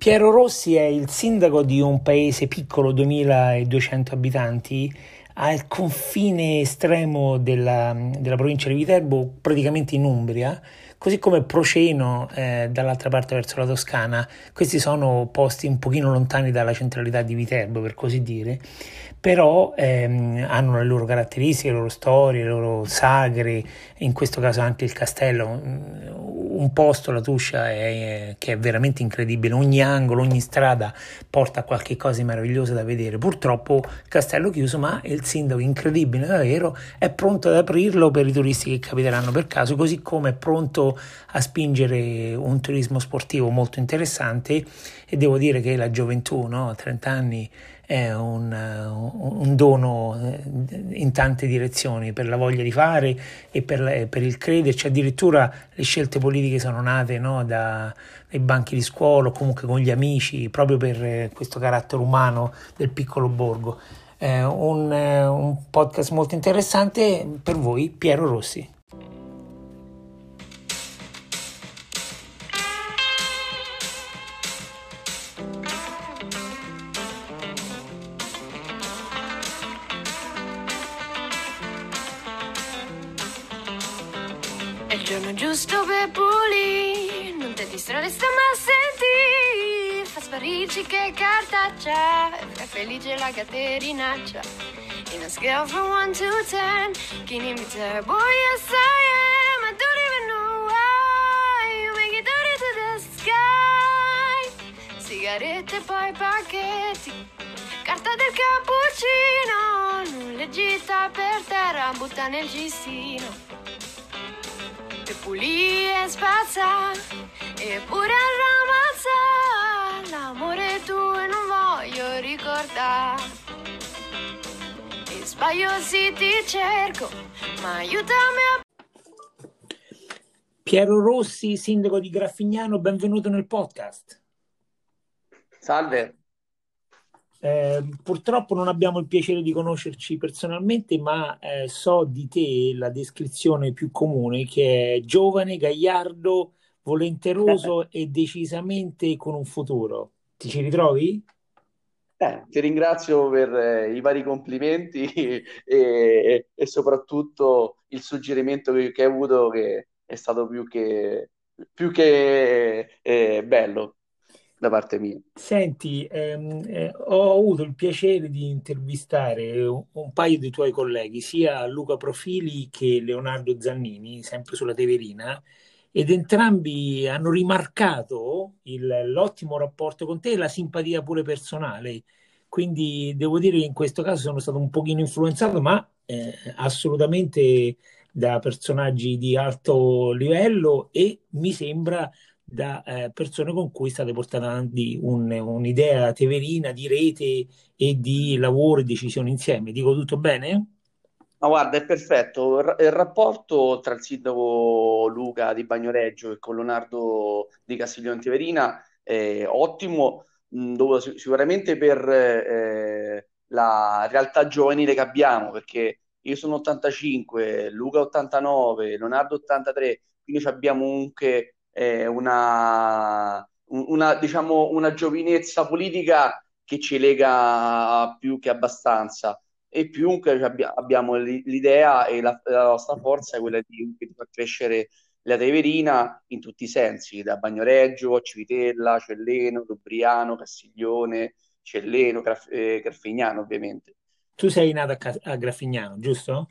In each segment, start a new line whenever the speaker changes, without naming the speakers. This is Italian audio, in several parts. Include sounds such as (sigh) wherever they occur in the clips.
Piero Rossi è il sindaco di un paese piccolo, 2200 abitanti, al confine estremo della, della provincia di Viterbo, praticamente in Umbria, così come Proceno eh, dall'altra parte verso la Toscana. Questi sono posti un pochino lontani dalla centralità di Viterbo, per così dire, però ehm, hanno le loro caratteristiche, le loro storie, le loro sagre, in questo caso anche il castello un posto, la Tuscia, è, che è veramente incredibile. Ogni angolo, ogni strada porta a qualche cosa di meraviglioso da vedere. Purtroppo castello chiuso, ma il sindaco, incredibile davvero, è pronto ad aprirlo per i turisti che capiteranno per caso, così come è pronto a spingere un turismo sportivo molto interessante. E devo dire che la gioventù, no? 30 anni è un, un, dono eh, in tante direzioni per la voglia di fare e per, per il crederci. Addirittura le scelte politiche sono nate no, da, dai banchi di scuola o comunque con gli amici, proprio per eh, questo carattere umano del piccolo borgo. Eh, un, un podcast molto interessante per voi, Piero Rossi.
Che cartaccia, è felice la caterinaccia. In a scale from 1 to 10, can you be terrible? Yes I am, I don't even know why, you make it dirty to the sky. Sigarette poi pacchetti, carta del cappuccino, non le gita per terra, butta nel cestino e pulì e spazza eppure ramazza ricordare e sbaglio se ti cerco ma aiutami a
Piero Rossi, sindaco di Graffignano, benvenuto nel podcast.
Salve.
Eh, purtroppo non abbiamo il piacere di conoscerci personalmente, ma eh, so di te la descrizione più comune che è giovane, gagliardo, volenteroso (laughs) e decisamente con un futuro. Ti ci ritrovi?
Eh, ti ringrazio per eh, i vari complimenti (laughs) e, e, soprattutto il suggerimento che, che hai avuto che è stato più che, più che eh, bello da parte mia.
Senti, ehm, eh, ho avuto il piacere di intervistare un, un, paio dei tuoi colleghi, sia Luca Profili che Leonardo Zannini, sempre sulla Teverina, ed entrambi hanno rimarcato il, l'ottimo rapporto con te e la simpatia pure personale. Quindi devo dire che in questo caso sono stato un pochino influenzato, ma eh, assolutamente da personaggi di alto livello e mi sembra da eh, persone con cui state portando avanti un, un'idea teverina di rete e di lavoro e decisioni insieme. Dico tutto bene?
Ma guarda, è perfetto. Il rapporto tra il sindaco Luca di Bagnoreggio e con Leonardo di Castiglione Teverina è ottimo, mh, sicuramente per eh, la realtà giovanile che abbiamo, perché io sono 85, Luca 89, Leonardo 83, quindi abbiamo comunque eh, una, una, diciamo, una giovinezza politica che ci lega più che abbastanza e più che abbiamo l'idea e la, la, nostra forza è quella di, di far crescere la Teverina in tutti i sensi, da Bagnoreggio, Civitella, Celleno, Lubriano, Castiglione, Celleno, Graf, eh, Graffignano ovviamente.
Tu sei nato a, a Graffignano, giusto?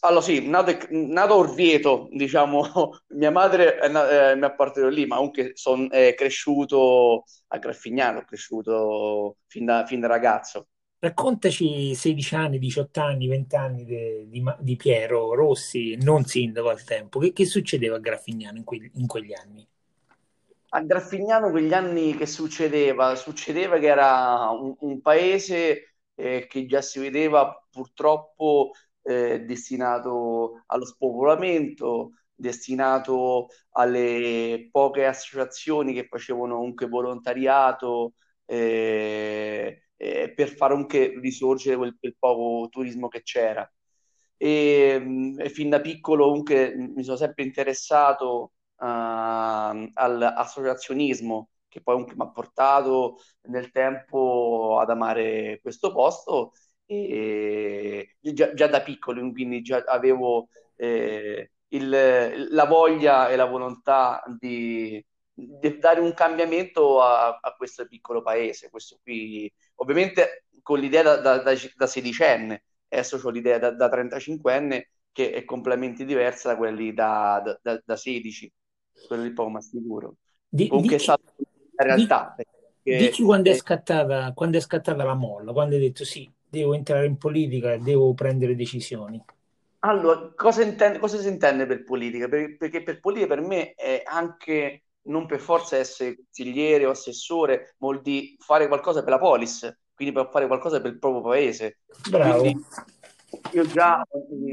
allora sì, nato, nato a Orvieto, diciamo, (laughs) mia madre è, eh, mi ha partito lì, ma comunque sono cresciuto a Graffignano, ho cresciuto fin da, fin da, ragazzo.
Raccontaci 16 anni, 18 anni, 20 anni de, di, di, Piero Rossi, non sindaco al tempo, che, che succedeva a Graffignano in, que, in quegli anni?
a Graffignano quegli anni che succedeva? Succedeva che era un, un paese eh, che già si vedeva purtroppo eh, destinato allo spopolamento, destinato alle poche associazioni che facevano anche volontariato eh, eh, per fare anche risorgere quel, quel poco turismo che c'era. E, e, fin da piccolo comunque mi sono sempre interessato uh, all'associazionismo che poi mi ha portato nel tempo ad amare questo posto e già, già da piccolo quindi già avevo eh, il, la voglia e la volontà di, di dare un cambiamento a, a, questo piccolo paese questo qui ovviamente con l'idea da, da, da, da sedicenne adesso ho l'idea da, da 35enne che è completamente diversa da quelli da, da, da 16, quello di poco ma sicuro. Di, Comunque dici, è stata la realtà.
Di, perché, dici quando è, scattata, quando è scattata la molla, quando hai detto sì, devo entrare in politica e devo prendere decisioni.
Allora, cosa, intende, cosa si intende per politica? Per, perché per politica per me è anche non per forza essere consigliere o assessore, vuol dire fare qualcosa per la polis, quindi per fare qualcosa per il proprio paese.
Bravo.
Quindi io già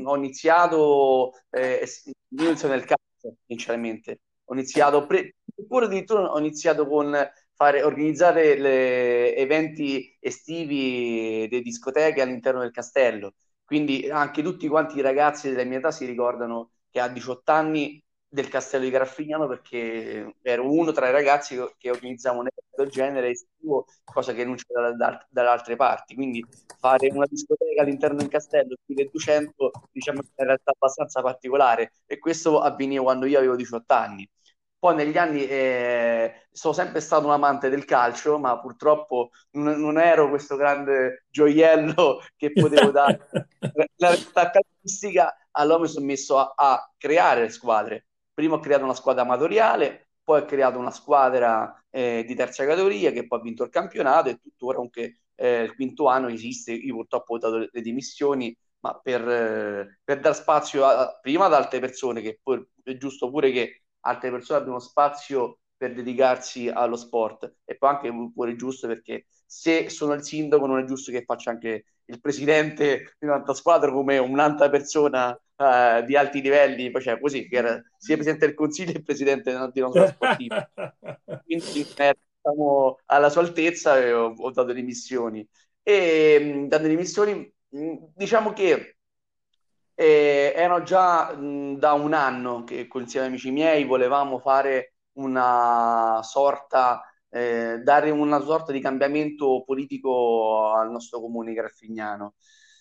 ho iniziato, eh, io inizio nel calcio, sinceramente. Ho iniziato, pre- pure addirittura ho iniziato con fare, organizzare le eventi estivi delle discoteche all'interno del castello. Quindi anche tutti quanti i ragazzi della mia età si ricordano che a 18 anni del castello di Graffignano perché ero uno tra i ragazzi che organizzavano un evento del genere estivo, cosa che non c'è da, da, dalle altre parti. Quindi fare una discoteca all'interno del castello più del 200 diciamo che è in realtà abbastanza particolare e questo avveniva quando io avevo 18 anni. Poi negli anni eh, sono sempre stato un amante del calcio, ma purtroppo non, non ero questo grande gioiello che potevo dare. (laughs) La realtà calcistica, allora mi sono messo a, a creare le squadre prima ho creato una squadra amatoriale, poi ho creato una squadra eh, di terza categoria che poi ha vinto il campionato e tuttora anche eh, il quinto anno esiste, io purtroppo ho dato le, dimissioni, ma per, eh, per dar spazio a, prima ad altre persone, che poi è giusto pure che altre persone abbiano spazio per dedicarsi allo sport. E poi anche pure giusto perché se sono il sindaco non è giusto che faccia anche il presidente di un'altra squadra come un'altra persona uh, di alti livelli, cioè così, che era sia presidente del consiglio che presidente di una squadra sportiva. (laughs) Quindi eh, siamo alla sua altezza e ho, ho dato le missioni. E mh, dato le missioni, mh, diciamo che eh, erano già mh, da un anno che insieme ad amici miei volevamo fare una sorta eh, dare una sorta di cambiamento politico al nostro comune graffignano.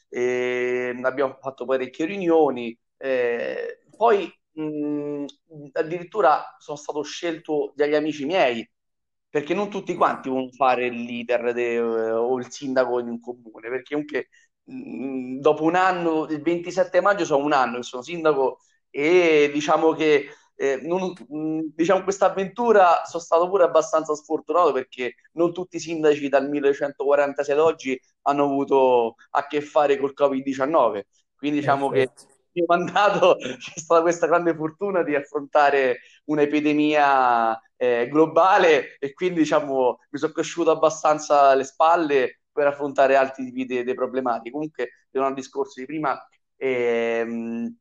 E abbiamo fatto parecchie riunioni, eh, poi mh, addirittura sono stato scelto dagli amici miei, perché non tutti quanti vogliono fare il leader de, o il sindaco in un comune, perché comunque mh, dopo un anno, il 27 maggio sono un anno che sono sindaco e diciamo che eh, non, diciamo, questa avventura sono stato pure abbastanza sfortunato perché non tutti i sindaci dal 1946 ad oggi hanno avuto a che fare col Covid-19. Quindi diciamo che il mio mandato (laughs) c'è stata questa grande fortuna di affrontare un'epidemia eh, globale e quindi diciamo mi sono cresciuto abbastanza le spalle per affrontare altri tipi di problematiche. Comunque, tornando al discorso di prima, ehm,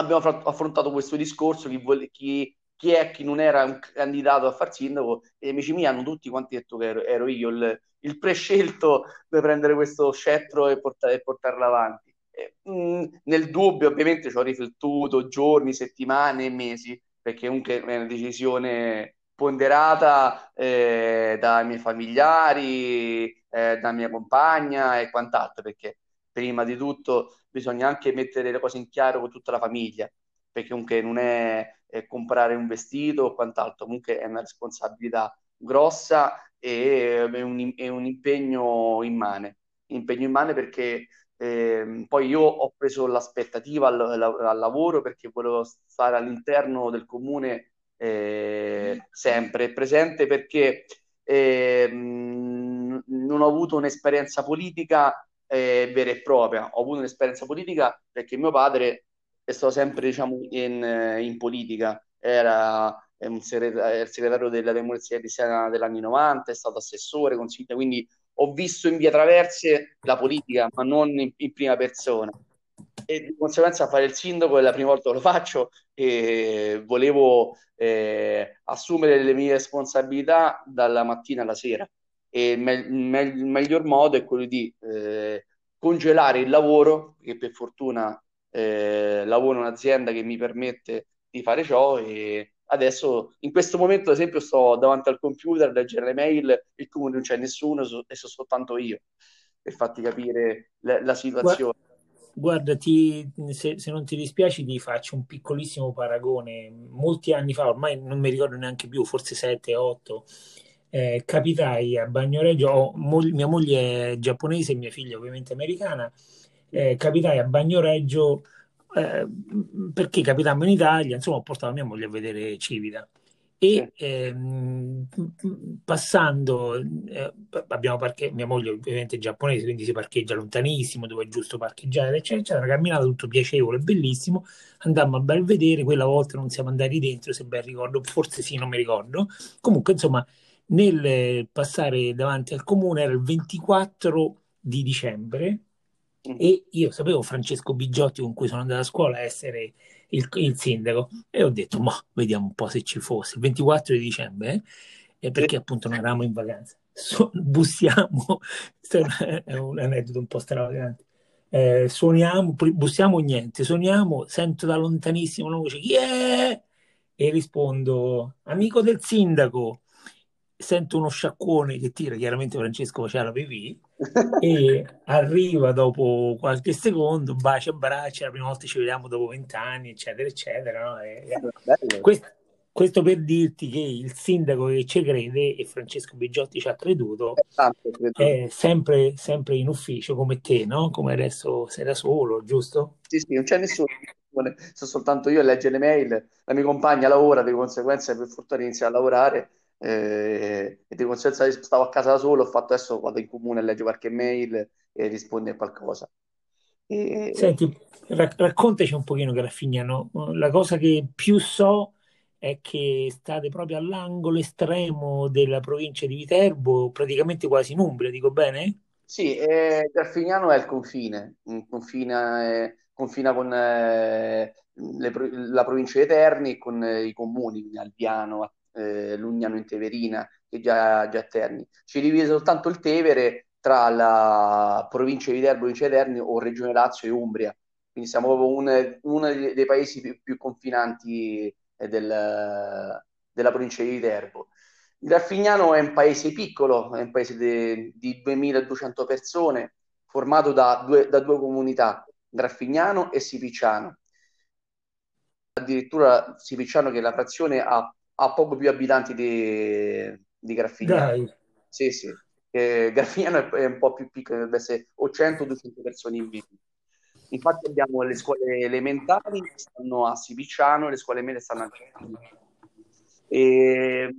abbiamo affrontato questo discorso, chi, vuole, chi, chi, è, chi non era un candidato a far sindaco, e gli amici miei hanno tutti quanti detto che ero, ero io il, il, prescelto (laughs) per prendere questo scettro e, portare, e portarlo avanti. E, mh, mm, nel dubbio ovviamente ci ho riflettuto giorni, settimane e mesi, perché comunque è una decisione ponderata eh, dai miei familiari, eh, da mia compagna e quant'altro, perché prima di tutto bisogna anche mettere le cose in chiaro con tutta la famiglia, perché comunque non è, è comprare un vestito o quant'altro, comunque è una responsabilità grossa e è un, è un impegno immane, impegno immane perché eh, poi io ho preso l'aspettativa al, al, al, lavoro perché volevo stare all'interno del comune eh, sempre presente perché eh, non ho avuto un'esperienza politica eh, vera e propria. Ho avuto un'esperienza politica perché mio padre è stato sempre diciamo, in, in politica, era un segretario, il segretario della democrazia cristiana degli anni 90, è stato assessore, consigliere, quindi ho visto in via traverse la politica, ma non in, in prima persona. E di conseguenza fare il sindaco è la prima volta che lo faccio e volevo eh, assumere le mie responsabilità dalla mattina alla sera. E il, me- me- il miglior modo è quello di eh, congelare il lavoro, che per fortuna eh, lavoro in un'azienda che mi permette di fare ciò e adesso in questo momento ad esempio sto davanti al computer a leggere le mail il comune non c'è nessuno e sono soltanto io per farti capire la, la situazione.
Guarda ti, se, se, non ti dispiace ti faccio un piccolissimo paragone. Molti anni fa ormai non mi ricordo neanche più forse 7 8 eh, capitai a Bagnoregio mo- mia moglie è giapponese e mia figlia ovviamente americana eh, capitai a Bagnoregio eh, perché capitammo in Italia, insomma ho portato mia moglie a vedere Civita. E ehm, passando eh, abbiamo parcheggiato mia moglie ovviamente è giapponese quindi si parcheggia lontanissimo dove è giusto parcheggiare eccetera, eccetera una camminata tutto piacevole bellissimo andammo a bel vedere quella volta non siamo andati dentro se ben ricordo forse sì non mi ricordo. Comunque insomma nel passare davanti al comune era il 24 di dicembre Mm. E io sapevo Francesco Bigiotti con cui sono andato a scuola essere il, il sindaco e ho detto, ma vediamo un po' se ci fosse. Il 24 di dicembre, eh, perché appunto non eravamo in vacanza. (laughs) So, bussiamo, è un aneddoto un po' stravagante. Eh, suoniamo, bussiamo niente, suoniamo, sento da lontanissimo una voce, chi è? E rispondo, amico del sindaco sento uno sciacquone che tira, chiaramente Francesco faceva la pipì, (laughs) e arriva dopo qualche secondo, bacia, abbraccia, la prima volta ci vediamo dopo vent'anni, eccetera, eccetera. No? E, questo, questo, per dirti che il sindaco che ci crede, e Francesco Biggiotti ci ha creduto, è sempre, sempre in ufficio come te, no? come adesso sei da solo, giusto?
Sì, sì, non c'è nessuno sono soltanto io a leggere le mail, la mia compagna lavora, di conseguenza per fortuna inizia a lavorare eh, e di conseguenza stavo a casa da solo, ho fatto adesso vado in comune a leggere qualche mail e rispondi a qualcosa.
E... Senti, rac- raccontaci un pochino Graffignano, la cosa che più so è che state proprio all'angolo estremo della provincia di Viterbo, praticamente quasi in Umbria, dico bene?
Sì, eh, Graffignano è il confine, confina, eh, confina con eh, le, la provincia di Terni e con eh, i comuni, Albiano, eh, Lugnano in Teverina che già, già Terni. Ci divide soltanto il Tevere tra la provincia di Viterbo, provincia di Terni o Regione Lazio e Umbria. Quindi siamo proprio un, uno dei, paesi più, più confinanti eh, del, della provincia di Viterbo. Graffignano è un paese piccolo, è un paese de, di 2200 persone, formato da due, da due comunità, Graffignano e Sipicciano. Addirittura Sipicciano, che è la frazione, ha ha poco più abitanti di, di Graffignano. Dai. Sì, sì. Eh, Graffignano è, un po' più piccolo, dovrebbe essere o 100-200 persone in più. Infatti abbiamo le scuole elementari che stanno a Sipicciano e le scuole medie stanno a Graffignano. E,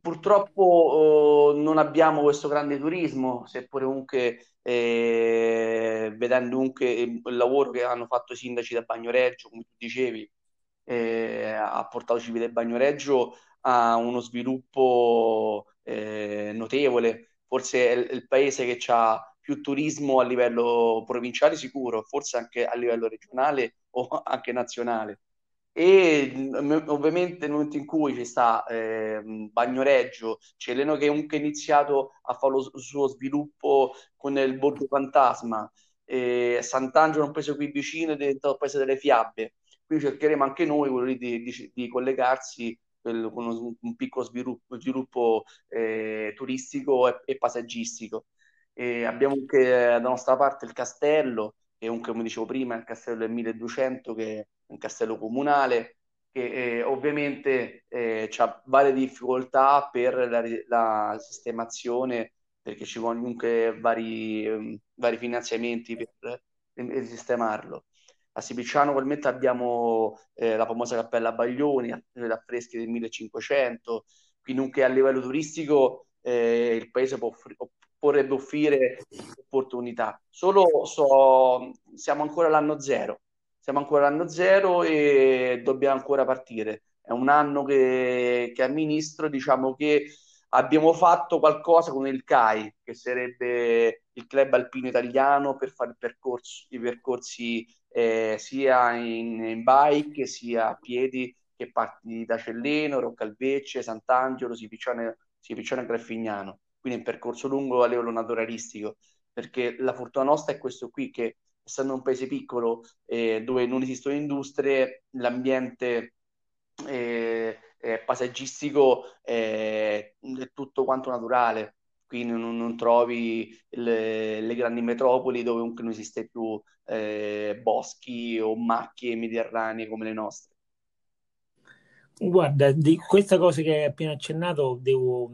purtroppo oh, non abbiamo questo grande turismo, seppure comunque eh, vedendo comunque il lavoro che hanno fatto i sindaci da Bagnoreggio, come tu dicevi, eh, ha portato Civile Bagnoreggio a uno sviluppo eh, notevole. Forse è il, il paese che ha più turismo a livello provinciale sicuro, forse anche a livello regionale o (laughs) anche nazionale. E ovviamente nel momento in cui ci sta eh, Bagnoreggio, Celeno che comunque ha iniziato a fare lo, suo sviluppo con il Borgo Fantasma, eh, Sant'Angelo, un paese qui vicino, è diventato il paese delle fiabe quindi cercheremo anche noi di, di, di collegarsi con un, un piccolo sviluppo, sviluppo eh, turistico e, e paesaggistico. E abbiamo anche dalla nostra parte il castello, che comunque, come dicevo prima, è il castello del 1200, che è un castello comunale, che eh, ovviamente eh, ha varie difficoltà per la, la, sistemazione, perché ci vogliono comunque vari, um, vari finanziamenti per, per sistemarlo. A Sipicciano attualmente abbiamo eh, la famosa Cappella Baglioni, gli affreschi del 1500, quindi anche a livello turistico eh, il paese può offri- potrebbe offrire opportunità. Solo so, siamo ancora all'anno zero, siamo ancora all'anno zero e dobbiamo ancora partire. È un anno che, che amministro, diciamo che abbiamo fatto qualcosa con il CAI, che sarebbe il club alpino italiano per fare percorsi, i percorsi eh, sia in, in, bike sia a piedi che parti da Celleno, Roccalvecce, Sant'Angelo, Sipiccione, Sipiccione Graffignano. Quindi un percorso lungo a livello naturalistico, perché la fortuna nostra è questo qui, che essendo un paese piccolo eh, dove non esistono industrie, l'ambiente eh, paesaggistico è tutto quanto naturale, quindi non, non trovi le, le, grandi metropoli dove non esiste più eh, boschi o macchie mediterranee come le nostre.
Guarda, di questa cosa che hai appena accennato devo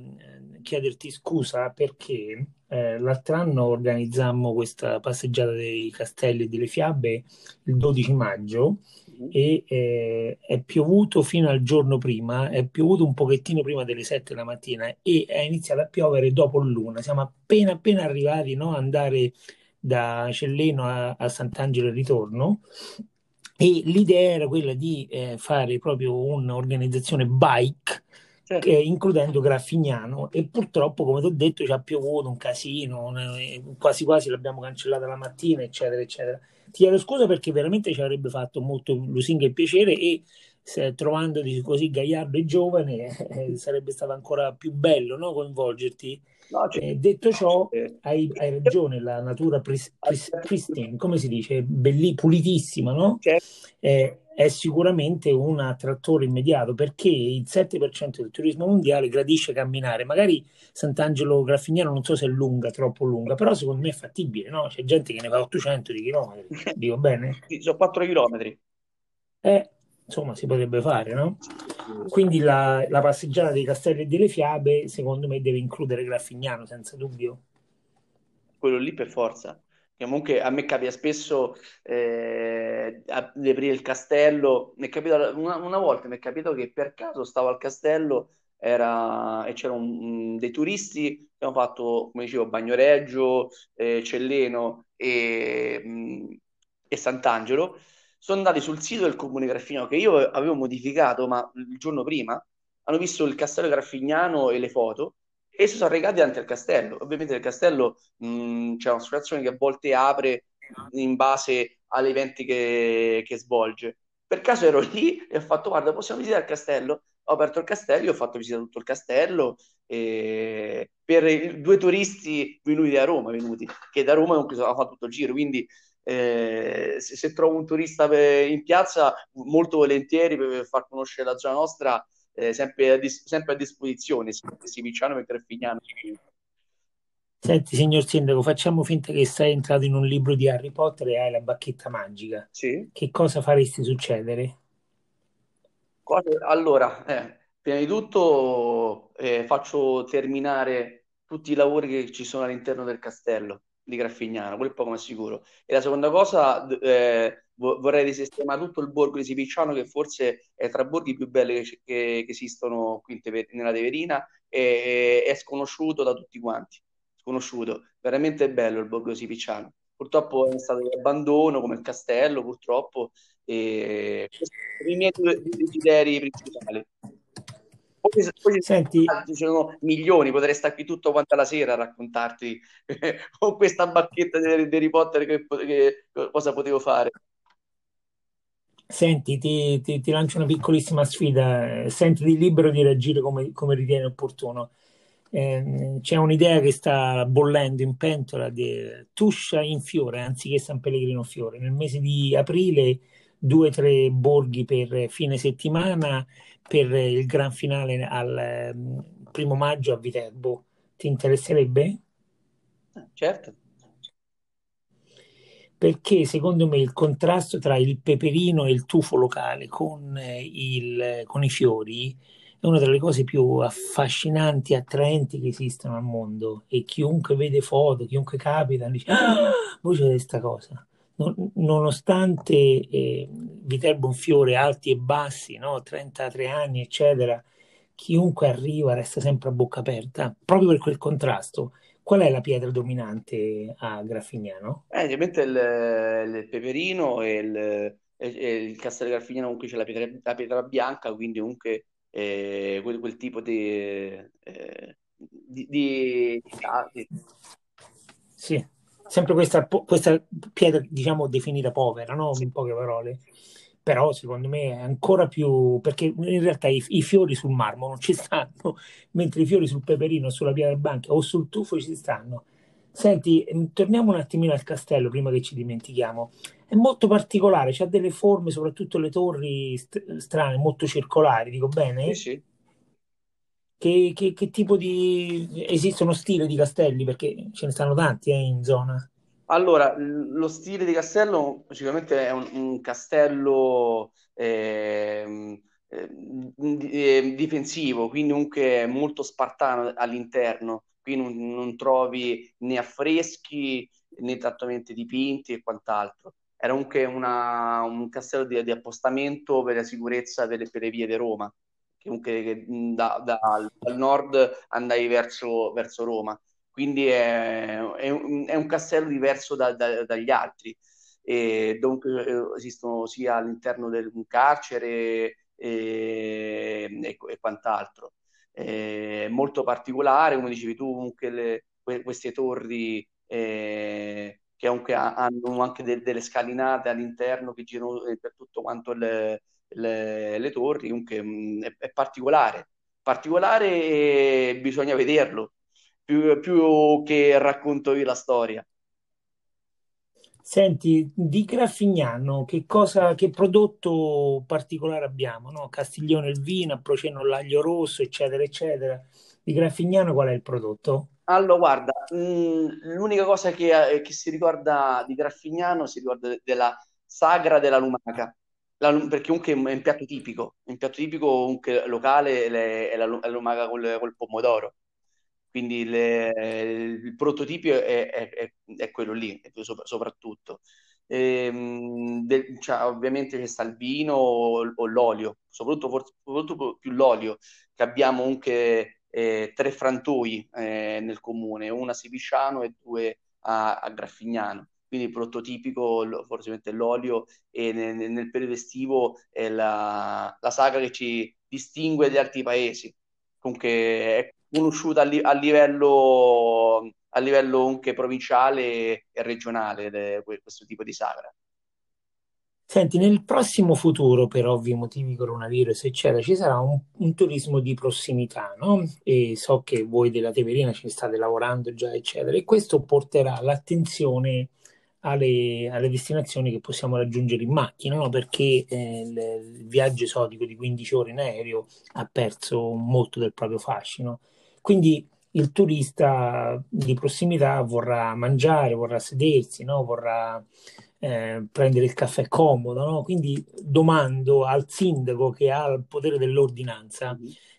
chiederti scusa perché eh, l'altro anno organizzammo questa passeggiata dei castelli e delle fiabe il 12 maggio mm-hmm. e eh, è piovuto fino al giorno prima, è piovuto un pochettino prima delle 7 della mattina e è iniziato a piovere dopo l'una. Siamo appena appena arrivati no, andare da Celleno a, a Sant'Angelo e ritorno e l'idea era quella di eh, fare proprio un'organizzazione bike certo. includendo Graffignano e purtroppo come ti ho detto ci ha piovuto un casino quasi quasi l'abbiamo cancellata la mattina eccetera eccetera ti chiedo scusa perché veramente ci avrebbe fatto molto lusinga e piacere e se, trovandoti così gagliardo e giovane (laughs) eh, sarebbe stato ancora più bello no? coinvolgerti No, cioè, eh, detto ciò, hai, hai, ragione, la natura pris, pris, pristine, come si dice, belli, pulitissima, no? Eh, è sicuramente un attrattore immediato perché il 7% del turismo mondiale gradisce camminare. Magari Sant'Angelo Graffignano non so se è lunga, troppo lunga, però secondo me è fattibile, no? C'è gente che ne fa 800 di chilometri, dico bene? (laughs)
Sì, sono 4 chilometri.
Eh, insomma si potrebbe fare, no? Quindi la, la, passeggiata dei castelli e delle fiabe, secondo me, deve includere Graffignano, senza dubbio.
Quello lì per forza. Comunque a me capita spesso eh, di aprire il castello. Capitato, una, una, volta mi è capitato che per caso stavo al castello era, e c'erano dei turisti che hanno fatto, come dicevo, Bagnoreggio, eh, Celleno e, mh, e Sant'Angelo sono andati sul sito del comune Graffignano che io avevo modificato, ma il giorno prima hanno visto il castello Graffignano e le foto e si sono recati davanti al castello. Ovviamente nel castello mh, c'è un'associazione che a volte apre in base agli eventi che, che, svolge. Per caso ero lì e ho fatto, guarda, possiamo visitare il castello? Ho aperto il castello, ho fatto visita tutto il castello per due turisti venuti da Roma, venuti, che da Roma hanno fatto tutto il giro, quindi eh, se, se, trovo un turista per, in piazza, molto volentieri per, far conoscere la zona nostra, eh, sempre, a dis- sempre, a disposizione, sia Siviciano che Graffignano.
Senti, signor Sindaco, facciamo finta che sei entrato in un libro di Harry Potter e hai la bacchetta magica.
Sì.
Che cosa faresti succedere?
Allora, eh, prima di tutto eh, faccio terminare tutti i lavori che ci sono all'interno del castello di Graffignano, quello è poco ma sicuro. E la seconda cosa, eh, vorrei risistemare tutto il borgo di Sipicciano, che forse è tra i borghi più belli che, che, che esistono qui nella Teverina, e è sconosciuto da tutti quanti. Sconosciuto, veramente bello il borgo di Sipicciano. Purtroppo è stato in abbandono, come il castello, purtroppo. E questi sono i miei desideri principali. Poi, poi Senti, ci sono milioni, potrei stare qui tutto quanto la sera a raccontarti (laughs) con questa bacchetta di, di Harry Potter che, che, cosa potevo fare.
Senti, ti, ti, ti, lancio una piccolissima sfida, sentiti libero di reagire come, come ritieni opportuno. Eh, c'è un'idea che sta bollendo in pentola di Tuscia in Fiore anziché San Pellegrino Fiore. Nel mese di aprile due o tre borghi per fine settimana per il gran finale al um, primo maggio a Viterbo. Ti interesserebbe?
Certo.
Perché secondo me il contrasto tra il peperino e il tufo locale con, il, con i fiori è una delle cose più affascinanti, attraenti che esistono al mondo e chiunque vede foto, chiunque capita, dice ah, voi c'è questa cosa nonostante eh, Viterbo un fiore alti e bassi, no? 33 anni, eccetera, chiunque arriva resta sempre a bocca aperta, proprio per quel contrasto. Qual è la pietra dominante a Graffignano?
Eh, ovviamente il, il peperino e il, il Castello Garfignano comunque c'è la pietra, la pietra bianca, quindi comunque eh, quel, quel, tipo di, eh, di, di,
Sì, sempre questa, questa pietra, diciamo, definita povera, no? in poche parole però secondo me è ancora più perché in realtà i, i, fiori sul marmo non ci stanno, (laughs) mentre i fiori sul peperino, sulla pietra banca o sul tufo ci stanno. Senti, torniamo un attimino al castello prima che ci dimentichiamo. È molto particolare, ha delle forme, soprattutto le torri st- strane, molto circolari, dico bene?
Sì, sì.
Che, che, che, tipo di... esistono stili di castelli? Perché ce ne stanno tanti eh, in zona.
Allora, lo stile di castello sicuramente è un, un castello eh, difensivo, quindi comunque molto spartano all'interno qui non, non trovi né affreschi né trattamenti dipinti e quant'altro. Era comunque una, un castello di, di, appostamento per la sicurezza delle, per le vie di Roma, comunque da, da, dal nord andai verso, verso Roma. Quindi è, è, un, è un, castello diverso da, dagli altri. E dunque eh, esistono sia all'interno di un carcere e, e, e quant'altro eh, molto particolare, come dicevi tu, comunque le, queste torri eh, che hanno anche de, delle scalinate all'interno che girano eh, per tutto quanto le, le, le torri, comunque mh, mm, è, è, particolare, particolare e bisogna vederlo, più, più che racconto io la storia.
Senti, di Graffignano, che, cosa, che prodotto particolare abbiamo? No? Castiglione il vino, a Proceno l'aglio rosso, eccetera, eccetera. Di Graffignano qual è il prodotto?
Allora, guarda, mh, mm, l'unica cosa che, eh, che, si ricorda di Graffignano si ricorda della sagra della lumaca, la, perché comunque è un piatto tipico, un piatto tipico comunque locale è la, la lumaca col, col pomodoro quindi le, il prototipo è, è, è, quello lì, soprattutto. E, ehm, de, cioè, ovviamente c'è sta il vino o, o l'olio, soprattutto, forse, soprattutto, più l'olio, che abbiamo anche eh, tre frantoi eh, nel comune, una a Siviciano e due a, a Graffignano. Quindi il prototipico, forse l'olio, e nel, nel, periodo estivo è la, la saga che ci distingue da altri paesi. Comunque è conosciuta a, li- a, livello, a livello anche provinciale e regionale de- questo tipo di sagra.
Senti, nel prossimo futuro, per ovvi motivi coronavirus, eccetera, ci sarà un, un, turismo di prossimità, no? E so che voi della Teverina ci state lavorando già, eccetera, e questo porterà l'attenzione alle, alle destinazioni che possiamo raggiungere in macchina, no? Perché eh, il, viaggio esotico di 15 ore in aereo ha perso molto del proprio fascino. Quindi il turista di prossimità vorrà mangiare, vorrà sedersi, no? vorrà eh, prendere il caffè comodo. No? Quindi domando al sindaco che ha il potere dell'ordinanza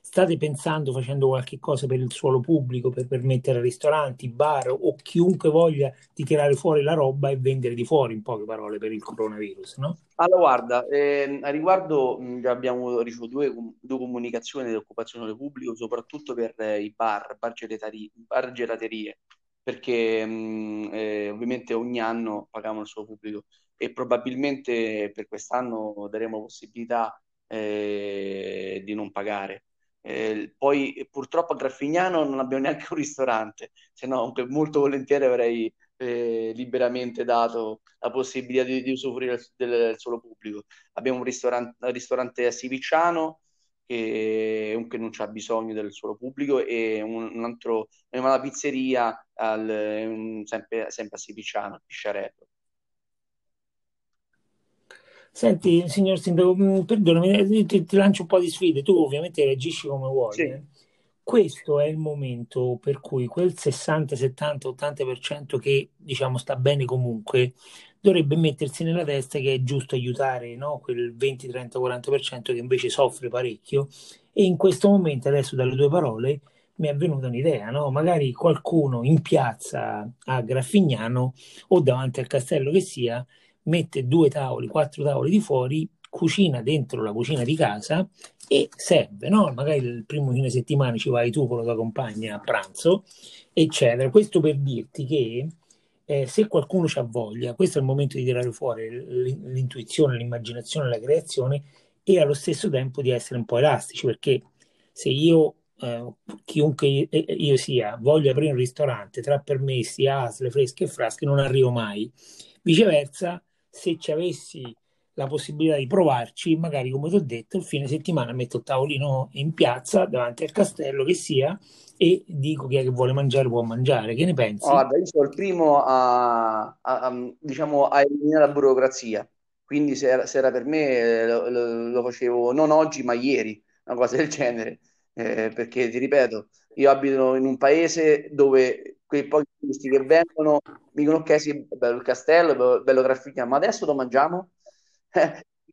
state pensando, facendo qualche cosa per il suolo pubblico, per permettere a ristoranti, bar o chiunque voglia di tirare fuori la roba e vendere di fuori, in poche parole, per il coronavirus, no?
Allora, guarda, eh, a riguardo mh, abbiamo ricevuto due, due comunicazioni di occupazione pubblico, soprattutto per eh, i bar, bar, gelatari, bar gelaterie, perché mh, eh, ovviamente ogni anno pagano il suo pubblico e probabilmente per quest'anno daremo possibilità eh, di non pagare eh, poi purtroppo a Graffignano non abbiamo neanche un ristorante, se no molto volentieri avrei eh, liberamente dato la possibilità di, di usufruire del, del, suolo pubblico. Abbiamo un ristorante, ristorante a Sivicciano che comunque non c'ha bisogno del suolo pubblico e un, un altro, una pizzeria al, un, sempre, sempre a Sivicciano, a Pisciarello.
Senti, signor Sindaco, mm, perdonami, eh, ti, ti, lancio un po' di sfide, tu ovviamente reagisci come vuoi. Sì. Eh. Questo è il momento per cui quel 60, 70, 80% che diciamo sta bene comunque dovrebbe mettersi nella testa che è giusto aiutare no? quel 20, 30, 40% che invece soffre parecchio e in questo momento adesso dalle tue parole mi è venuta un'idea, no? magari qualcuno in piazza a Graffignano o davanti al castello che sia mette due tavoli, quattro tavoli di fuori, cucina dentro la cucina di casa e serve, no? Magari il primo fine settimana ci vai tu con la tua compagna a pranzo, eccetera. Questo per dirti che eh, se qualcuno ha voglia, questo è il momento di tirare fuori l'intuizione, l'immaginazione, la creazione e allo stesso tempo di essere un po' elastici, perché se io, eh, chiunque io sia, voglio aprire un ristorante tra permessi, asle, fresche e frasche, non arrivo mai. Viceversa, se ci avessi la possibilità di provarci, magari come ti ho detto, il fine settimana metto il tavolino in piazza davanti al castello che sia e dico chi è che vuole mangiare può mangiare. Che ne pensi?
Guarda, io sono il primo a, a, a, diciamo, a eliminare la burocrazia, quindi se era, se era per me eh, lo, lo, lo, facevo non oggi ma ieri, una cosa del genere, eh, perché ti ripeto, io abito in un paese dove quei pochi turisti che vengono mi dicono ok sì, bello il castello, bello, bello Graffignano, ma adesso lo mangiamo?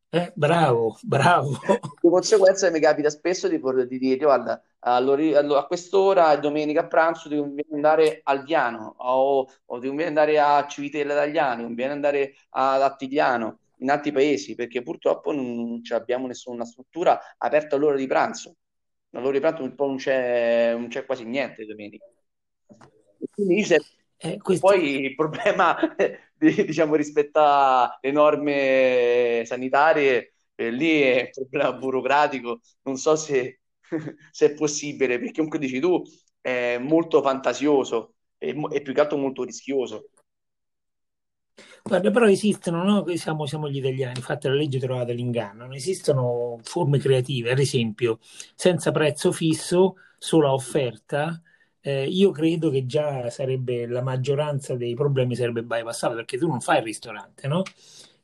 Eh, bravo, bravo. (laughs)
Di conseguenza mi capita spesso di, di dire, guarda, a quest'ora, domenica a pranzo, devi andare al Diano o, o devi andare a Civitella d'Agliano, devi andare ad Attigliano, in altri paesi, perché purtroppo non abbiamo nessuna struttura aperta all'ora di pranzo. All'ora di pranzo non c'è, non c'è quasi niente domenica. quindi c'è eh, questo... Poi il problema, (laughs) diciamo, rispetto alle norme sanitarie, eh, lì è un problema burocratico, non so se, (laughs) se, è possibile, perché comunque dici tu, è molto fantasioso e, e più che altro molto rischioso.
Guarda, però esistono, no? siamo, siamo, gli italiani, fatte la legge trovate l'inganno, esistono forme creative, ad esempio, senza prezzo fisso, sola offerta, eh, io credo che già sarebbe la maggioranza dei problemi sarebbe bypassata perché tu non fai il ristorante, no?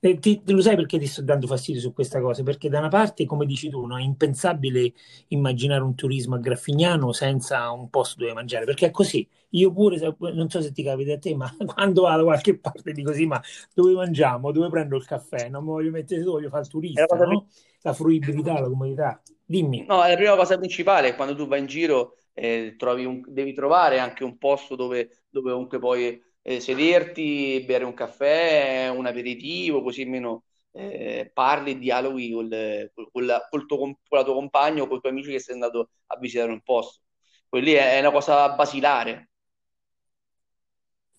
E ti, lo sai perché ti sto dando fastidio su questa cosa? Perché da una parte, come dici tu, no, è impensabile immaginare un turismo a Graffignano senza un posto dove mangiare, perché è così. Io pure, non so se ti capita a te, ma (laughs) quando vado da qualche parte dico sì, ma dove mangiamo? Dove prendo il caffè? Non mi voglio mettere su, voglio fare il turista, no? La fruibilità, la comodità. Dimmi.
No, la prima cosa principale quando tu vai in giro eh, un, devi trovare anche un posto dove, dove comunque puoi eh, sederti, bere un caffè, un aperitivo, così almeno eh, parli e dialoghi col, col, col, col tuo, con la tua compagno o con i tuoi amici che sei andato a visitare un posto. Quelli è, è una cosa basilare.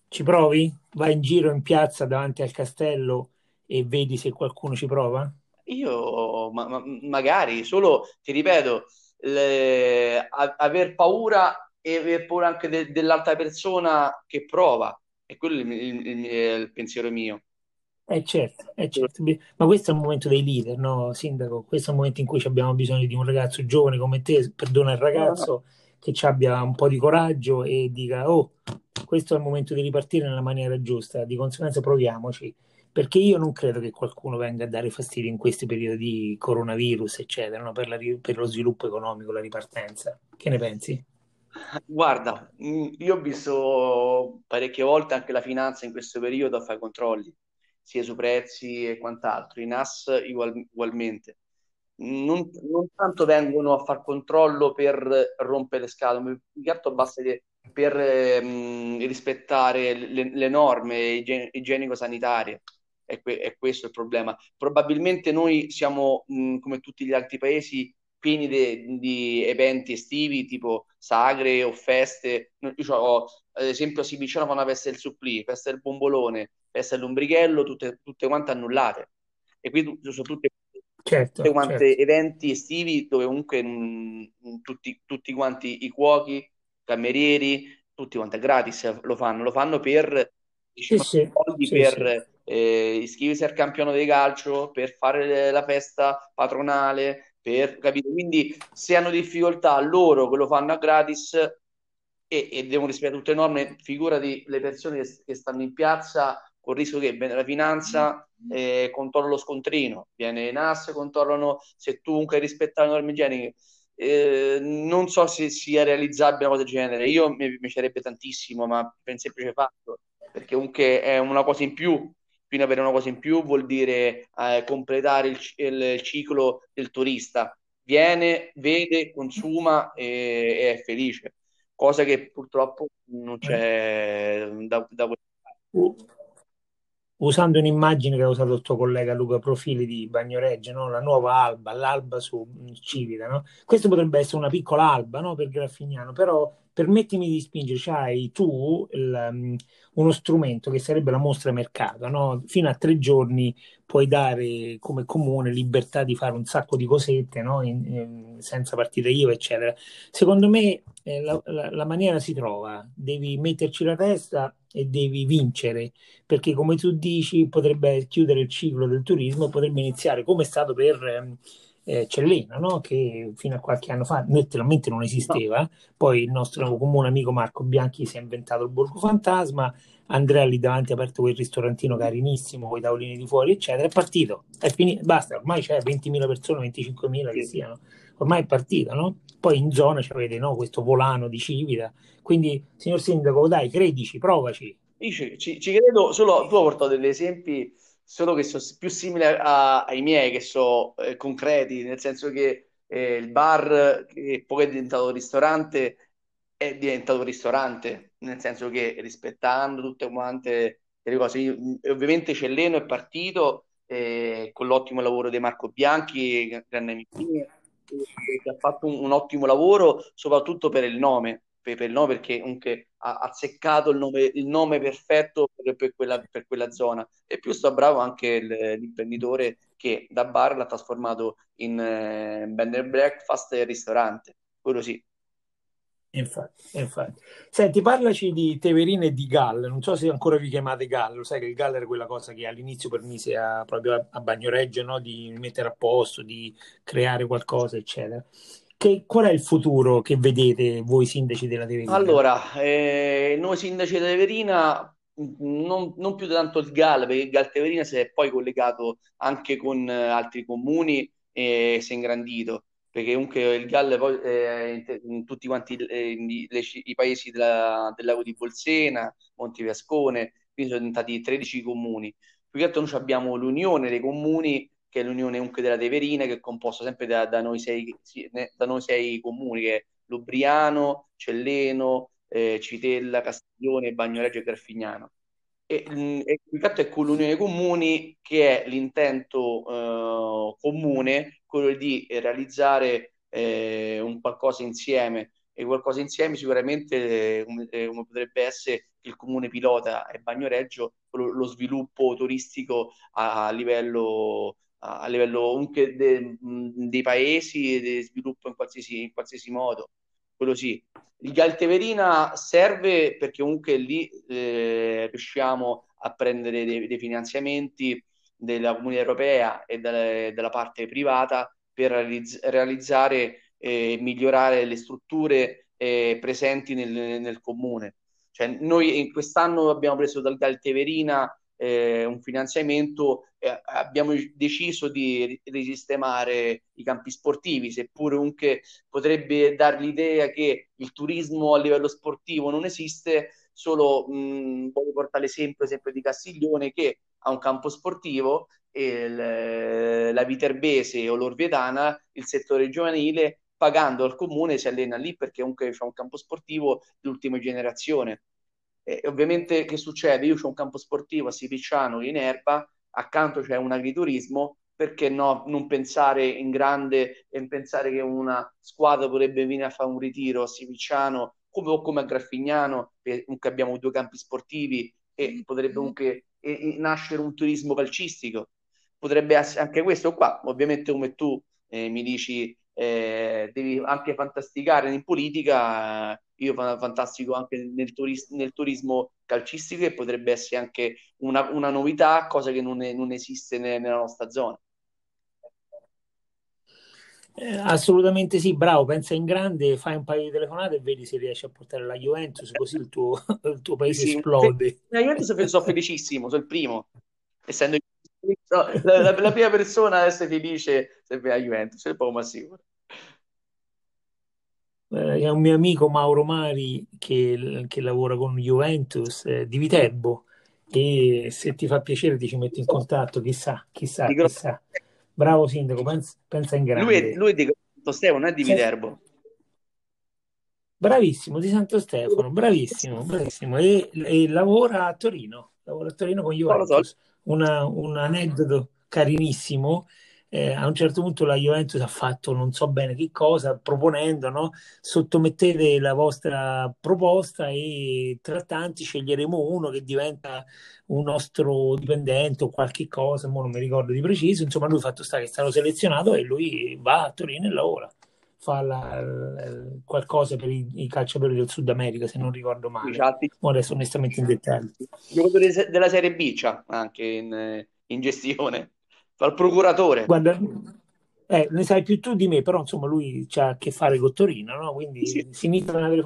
Ci provi? Vai in giro in piazza davanti al castello e vedi se qualcuno ci prova?
Io ma, ma, magari, solo ti ripeto, le, a, aver paura e aver paura anche de, dell'altra persona che prova. E quello è il, il, il, il pensiero mio.
Eh certo, eh certo, ma questo è il momento dei leader, no, Sindaco? Questo è il momento in cui abbiamo bisogno di un ragazzo giovane come te, perdona il ragazzo, che abbia un po' di coraggio e dica, oh, questo è il momento di ripartire nella maniera giusta, di conseguenza proviamoci perché io non credo che qualcuno venga a dare fastidio in questi periodi di coronavirus, eccetera, no? per, la, per, lo sviluppo economico, la ripartenza. Che ne pensi?
Guarda, mm, io ho visto parecchie volte anche la finanza in questo periodo a fare controlli, sia su prezzi e quant'altro, i NAS ugual, ugualmente. Non, non, tanto vengono a far controllo per rompere le scatole, più che altro basta che per ehm, rispettare le, le norme igienico-sanitarie è, que- è questo il problema. Probabilmente noi siamo, mh, come tutti gli altri paesi, pieni de- di eventi estivi tipo sagre o feste. Io ho, ad esempio, a Sibicciano fanno una festa del supplì, festa del bombolone, festa dell'ombrighello, tutte, tutte quante annullate. E qui sono tutte, certo, quante certo. eventi estivi dove comunque mh, tutti, tutti quanti i cuochi, camerieri, tutti quanti gratis lo fanno, lo fanno per diciamo, sì, soldi sì, per sì eh, iscriversi al campionato di calcio, per fare la festa patronale, per capire. Quindi se hanno difficoltà loro che lo fanno a gratis e, e devono rispettare tutte le norme, figurati le persone che, che stanno in piazza con il rischio che la finanza eh, controlla lo scontrino, viene NAS, controllano se tu comunque hai rispettato le norme igieniche. Eh, non so se sia realizzabile una cosa del genere. Io mi piacerebbe tantissimo, ma per il semplice fatto, perché comunque è una cosa in più quindi avere una cosa in più vuol dire eh, completare il, il, ciclo del turista. Viene, vede, consuma e, e, è felice, cosa che purtroppo non c'è da, da
questa usando un'immagine che ha usato il tuo collega Luca Profili di Bagnoregge, no? la nuova alba, l'alba su Civita. No? Questo potrebbe essere una piccola alba no? per Graffignano, però permettimi di spingere, c'hai tu il, um, uno strumento che sarebbe la mostra mercato, no? fino a tre giorni puoi dare come comune libertà di fare un sacco di cosette no? in, in, senza partire io, eccetera. Secondo me eh, la, la, la maniera si trova, devi metterci la testa e devi vincere, perché come tu dici potrebbe chiudere il ciclo del turismo, potrebbe iniziare come è stato per ehm, eh, Cellena, no? che fino a qualche anno fa letteralmente non esisteva, no. poi il nostro comune amico Marco Bianchi si è inventato il Borgo Fantasma, Andrea lì davanti ha aperto quel ristorantino carinissimo con i tavolini di fuori, eccetera, è partito, è finito, basta, ormai c'è 20.000 persone, 25.000 che siano, ormai è partita, no? Poi in zona c'avete no, questo volano di Civita, quindi signor Sindaco, dai, credici, provaci.
Ci, ci, ci credo, solo tu hai portato degli esempi solo che sono più simili a, ai miei, che sono eh, concreti, nel senso che eh, il bar, che poi è diventato ristorante, è diventato ristorante, nel senso che rispettando tutte quante le cose. Io, ovviamente Celleno è partito eh, con l'ottimo lavoro di Marco Bianchi, grande amico mio, che ha fatto un, un, ottimo lavoro soprattutto per il nome, per, per il nome perché comunque ha azzeccato il nome, il nome perfetto per, per, quella, per, quella, zona e più sta bravo anche l'imprenditore che da bar l'ha trasformato in eh, bed breakfast e ristorante, quello sì.
Infatti, infatti. Senti, parlaci di Teverina e di Gall. Non so se ancora vi chiamate Gall, lo sai che il Gall era quella cosa che all'inizio permise a, proprio a, a Bagnoregio no? di mettere a posto, di creare qualcosa, eccetera. Che, qual è il futuro che vedete voi sindaci della Teverina?
Allora, eh, noi sindaci della Teverina non, non, più tanto il GAL, perché il GAL Teverina si è poi collegato anche con eh, altri comuni e si è ingrandito, perché comunque il GAL poi eh, in, tutti quanti eh, le, i paesi della, del lago di Bolsena, Monteviascone, quindi sono diventati 13 comuni. Più che altro noi abbiamo l'unione dei comuni che è l'Unione Unche della Teverina, che è composta sempre da, da, noi, sei, da noi sei comuni, che è Lubriano, Celleno, eh, Citella, Castiglione, Bagnoregio e Graffignano. E, mm, e il fatto è con l'Unione Comuni che è l'intento eh, comune, quello di realizzare eh, un qualcosa insieme e qualcosa insieme sicuramente eh, come, eh, come, potrebbe essere il comune pilota e Bagnoreggio lo, lo sviluppo turistico a, a livello a livello anche de, dei paesi e di sviluppo in qualsiasi, in qualsiasi modo. Quello sì. Il Galteverina serve perché comunque lì eh, riusciamo a prendere dei, dei, finanziamenti della Comunità Europea e delle, della parte privata per realizz- realizzare e migliorare le strutture eh, presenti nel, nel comune. Cioè, noi quest'anno abbiamo preso dal Galteverina eh, un finanziamento, eh, abbiamo deciso di risistemare i campi sportivi, seppure comunque potrebbe dar l'idea che il turismo a livello sportivo non esiste, solo mh, voglio portare l'esempio, esempio di Castiglione che ha un campo sportivo e il, la Viterbese o l'Orvietana, il settore giovanile, pagando al comune si allena lì perché comunque c'è un campo sportivo di ultima generazione e ovviamente che succede? Io ho un campo sportivo a Sipicciano in erba, accanto c'è un agriturismo, perché no, non pensare in grande e pensare che una squadra potrebbe venire a fare un ritiro a Sipicciano come, o come a Graffignano, comunque abbiamo due campi sportivi e potrebbe comunque e, e nascere un turismo calcistico. Potrebbe essere anche questo qua, ovviamente come tu eh, mi dici eh, devi anche fantasticare in politica, io fantastico anche nel, turis- nel turismo calcistico e potrebbe essere anche una, una novità, cosa che non, è, non esiste ne- nella nostra zona.
Eh, assolutamente sì, bravo, pensa in grande, fai un paio di telefonate e vedi se riesci a portare la Juventus, così il tuo, (laughs) il tuo paese sì, esplode.
La Juventus sono (laughs) felicissimo, sono il primo, essendo la, la, la, prima persona ad essere felice se la Juventus, è poco ma sicuro
eh, è un mio amico Mauro Mari che, che lavora con Juventus eh, di Viterbo e se ti fa piacere ti ci metto in contatto, chissà, chissà, chissà. Bravo sindaco, pensa, pensa in grande.
Lui è, lui è di Santo Stefano, è di Viterbo.
Bravissimo, di Santo Stefano, bravissimo, bravissimo. E, e lavora a Torino, lavora a Torino con Juventus. Una, un aneddoto carinissimo eh, a un certo punto la Juventus ha fatto non so bene che cosa, proponendo, no? sottomettete la vostra proposta e tra tanti sceglieremo uno che diventa un nostro dipendente o qualche cosa, non mi ricordo di preciso, insomma lui fatto sta che è stato selezionato e lui va a Torino e lavora fa la, la, qualcosa per i, i, calciatori del Sud America, se non ricordo male. Esatto. Adesso onestamente in dettaglio.
Giocatore della Serie B c'ha anche in, in gestione fa il procuratore.
Guarda, eh, ne sai più tu di me, però insomma lui ha a che fare con Torino, no? quindi sì. si inizia a avere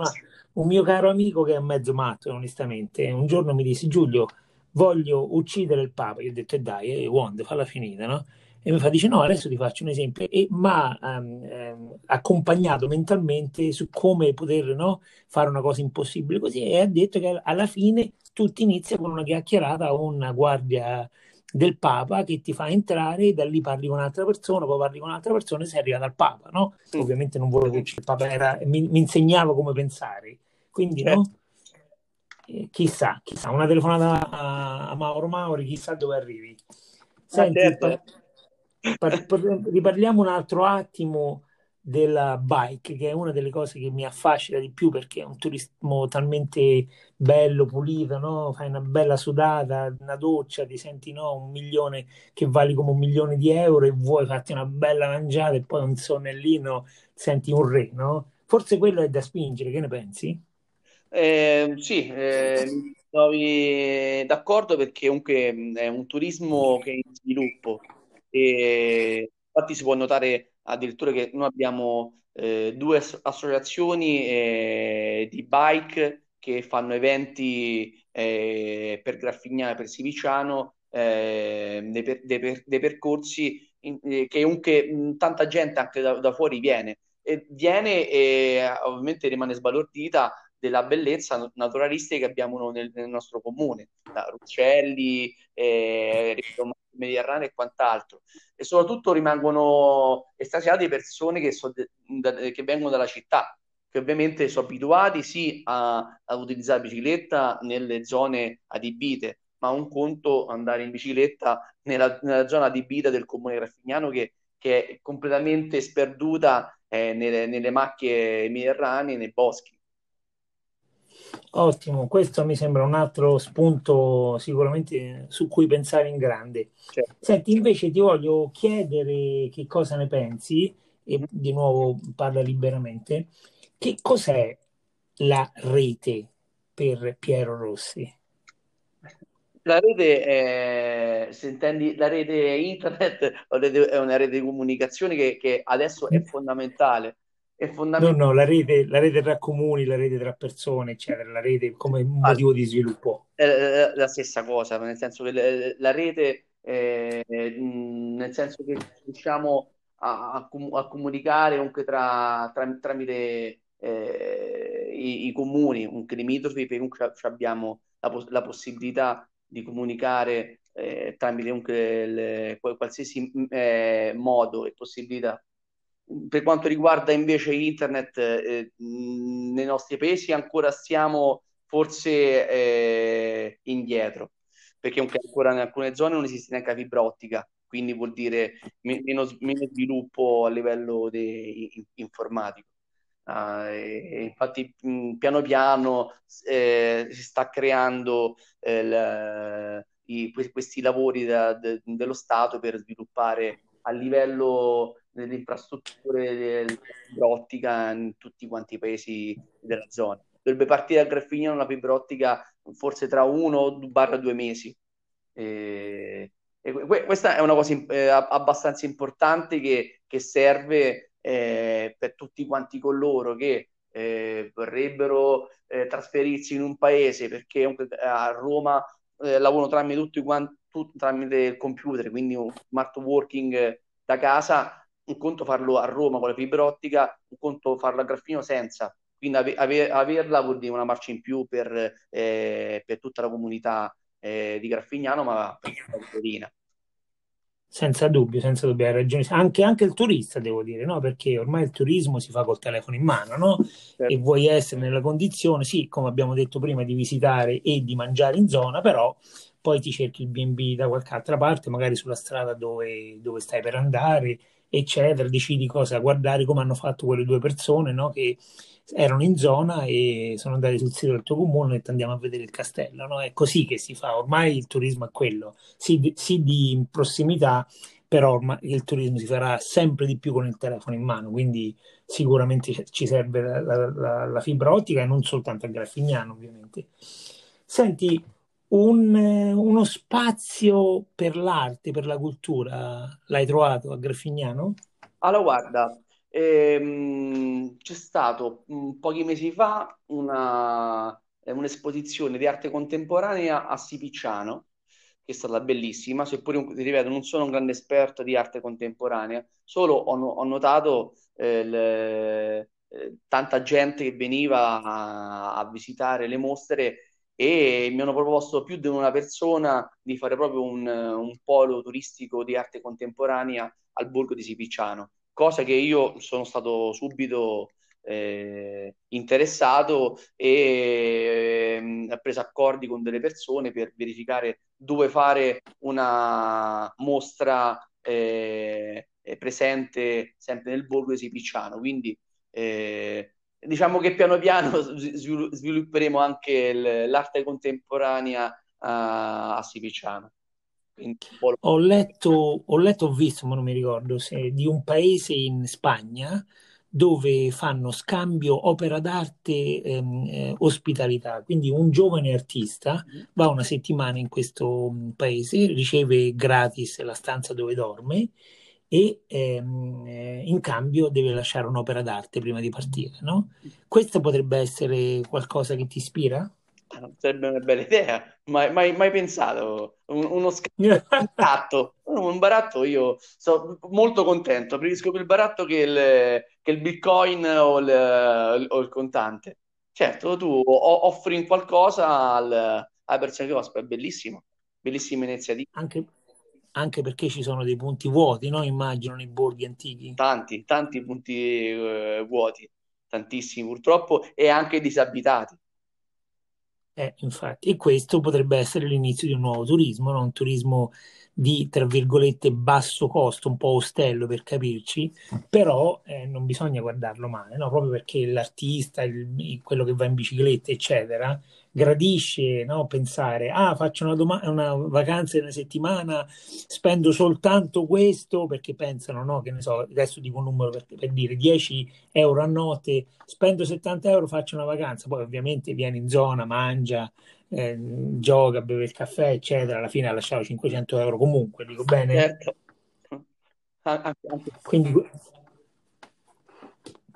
un mio caro amico che è mezzo matto, onestamente, un giorno mi disse Giulio, voglio uccidere il Papa. Io ho detto, e dai, eh, Wand, falla finita, no? E mi fa, dice, no, adesso ti faccio un esempio. E mi ha um, um, accompagnato mentalmente su come poter no, fare una cosa impossibile così e ha detto che alla fine tutto inizia con una chiacchierata o una guardia del Papa che ti fa entrare, da lì parli con un'altra persona, poi parli con un'altra persona e sei arrivato al Papa, no? Mm. Ovviamente non volevo che il Papa era, mi, mi insegnava come pensare, quindi certo. no? Eh, chissà, chissà, una telefonata a, a, Mauro Mauri, chissà dove arrivi. Senti, certo. par, par, riparliamo un altro attimo della bike, che è una delle cose che mi affascina di più perché è un turismo talmente bello, pulito, no? Fai una bella sudata, una doccia, ti senti no? un milione che vali come un milione di euro e vuoi farti una bella mangiata e poi un sonnellino, senti un re, no? Forse quello è da spingere, che ne pensi?
Eh, sì, eh, trovi d'accordo perché comunque è un turismo che è in sviluppo e infatti si può notare addirittura che noi abbiamo eh, due associazioni eh, di bike che fanno eventi eh, per Graffignana, per Siviciano, eh, dei, per, dei, per, dei, percorsi in, eh, che comunque mh, tanta gente anche da, da, fuori viene. E viene e ovviamente rimane sbalordita della bellezza naturalistica che abbiamo nel, nel nostro comune, da Ruccelli, eh, Mediterraneo e quant'altro. E soprattutto rimangono estasiate persone che, so che, vengono dalla città, che ovviamente sono abituati sì a, a, utilizzare bicicletta nelle zone adibite, ma un conto andare in bicicletta nella, nella zona adibita del comune Graffignano che, che è completamente sperduta eh, nelle, nelle macchie mediterranee, nei boschi.
Ottimo, questo mi sembra un altro spunto sicuramente su cui pensare in grande. Certo. Senti, invece ti voglio chiedere che cosa ne pensi, e di nuovo parla liberamente, che cos'è la rete per Piero Rossi?
La rete, è, se intendi la rete internet, (laughs) è una rete di comunicazione che, che adesso è fondamentale è fondamentale.
No, no, la rete, la rete tra comuni, la rete tra persone, eccetera, la rete come motivo di sviluppo.
È la stessa cosa, nel senso che la rete, eh, nel senso che riusciamo a, a, comunicare comunque tra, tra, tramite eh, i, i, comuni, un limitrofi, comunque abbiamo la, la, possibilità di comunicare eh, tramite comunque le, qualsiasi eh, modo e possibilità per quanto riguarda invece internet, eh, nei nostri paesi ancora stiamo forse eh, indietro, perché ancora in alcune zone non esiste neanche la fibra ottica, quindi vuol dire meno, meno sviluppo a livello de, informatico. Uh, e, infatti mh, piano piano eh, si sta creando eh, la, i, questi lavori da, de, dello Stato per sviluppare a livello delle infrastrutture dell'ottica in tutti quanti i paesi della zona. Dovrebbe partire dal Graffignano una fibra ottica forse tra uno o due mesi. E, e questa è una cosa eh, abbastanza importante che, che serve eh, per tutti quanti coloro che eh, vorrebbero eh, trasferirsi in un paese perché a Roma eh, lavorano tramite tutti quanti tramite il computer, quindi un smart working da casa un conto farlo a Roma con la fibra ottica, un conto farlo a Graffino senza. Quindi ave- ave- averla vuol dire una marcia in più per, eh, per tutta la comunità eh, di Graffignano, ma per la Torina.
Senza dubbio, senza dubbio, hai ragione. Anche, anche il turista, devo dire, no? Perché ormai il turismo si fa col telefono in mano, no?
Certo.
E vuoi essere nella condizione, sì, come abbiamo detto prima, di visitare e di mangiare in zona, però poi ti cerchi il B&B da qualche altra parte, magari sulla strada dove, dove stai per andare, eccetera, decidi cosa guardare, come hanno fatto quelle due persone, no? Che erano in zona e sono andati sul sito del tuo comune e andiamo a vedere il castello, no? È così che si fa, ormai il turismo è quello, sì, di- sì di prossimità, però ormai il turismo si farà sempre di più con il telefono in mano, quindi sicuramente ci serve la- la- la fibra ottica e non soltanto a Graffignano, ovviamente. Senti, un, uno spazio per l'arte, per la cultura, l'hai trovato a Graffignano?
Allora, guarda, ehm, c'è stato mh, pochi mesi fa una, un'esposizione di arte contemporanea a Sipicciano, che è stata bellissima, seppure, ripeto, non sono un grande esperto di arte contemporanea, solo ho, ho notato eh, le- eh, tanta gente che veniva a, a visitare le mostre e mi hanno proposto più di una persona di fare proprio un, un polo turistico di arte contemporanea al borgo di Sipicciano cosa che io sono stato subito eh, interessato e ehm, ho preso accordi con delle persone per verificare dove fare una mostra eh, eh, presente sempre nel borgo di Sipicciano. Quindi eh, diciamo che piano piano svil- svilupperemo anche l'arte contemporanea a, lo-
Ho letto, ho letto, ho visto, ma non mi ricordo, se, di un paese in Spagna dove fanno scambio opera d'arte, ehm, eh, ospitalità. Quindi un giovane artista va una settimana in questo mm, paese, riceve gratis la stanza dove dorme e ehm, eh, in cambio deve lasciare un'opera d'arte prima di partire, no? Questo potrebbe essere qualcosa che ti ispira?
Ah, sarebbe una bella idea, mai, mai- mai pensato. Un- uno scambio, (laughs) un baratto, io sono molto contento, preferisco più il baratto che il, che il Bitcoin o il, o il contante. Certo, tu offri qualcosa al- alle persone che ospiti, è bellissimo, bellissima iniziativa,
Anche, anche perché ci sono dei punti vuoti, no? Immagino nei borghi antichi.
tanti, tanti punti eh, vuoti, tantissimi purtroppo, e anche disabitati.
Eh, infatti, e questo potrebbe essere l'inizio di un nuovo turismo, no? Un turismo di, tra virgolette, basso costo, un po' ostello per capirci, però eh, non bisogna guardarlo male, no? Proprio perché l'artista, il- quello che va in bicicletta, eccetera, gradisce, no? Pensare, ah, faccio una, doma- una vacanza in una settimana, spendo soltanto questo, perché pensano, no? Che ne so, adesso dico un numero per, per dire 10 euro a notte spendo 70 euro, faccio una vacanza, poi ovviamente viene in zona, mangia, eh, gioca, beve il caffè, eccetera, alla fine ha lasciato 500 euro comunque, dico bene?
Certo, anche, anche-
Quindi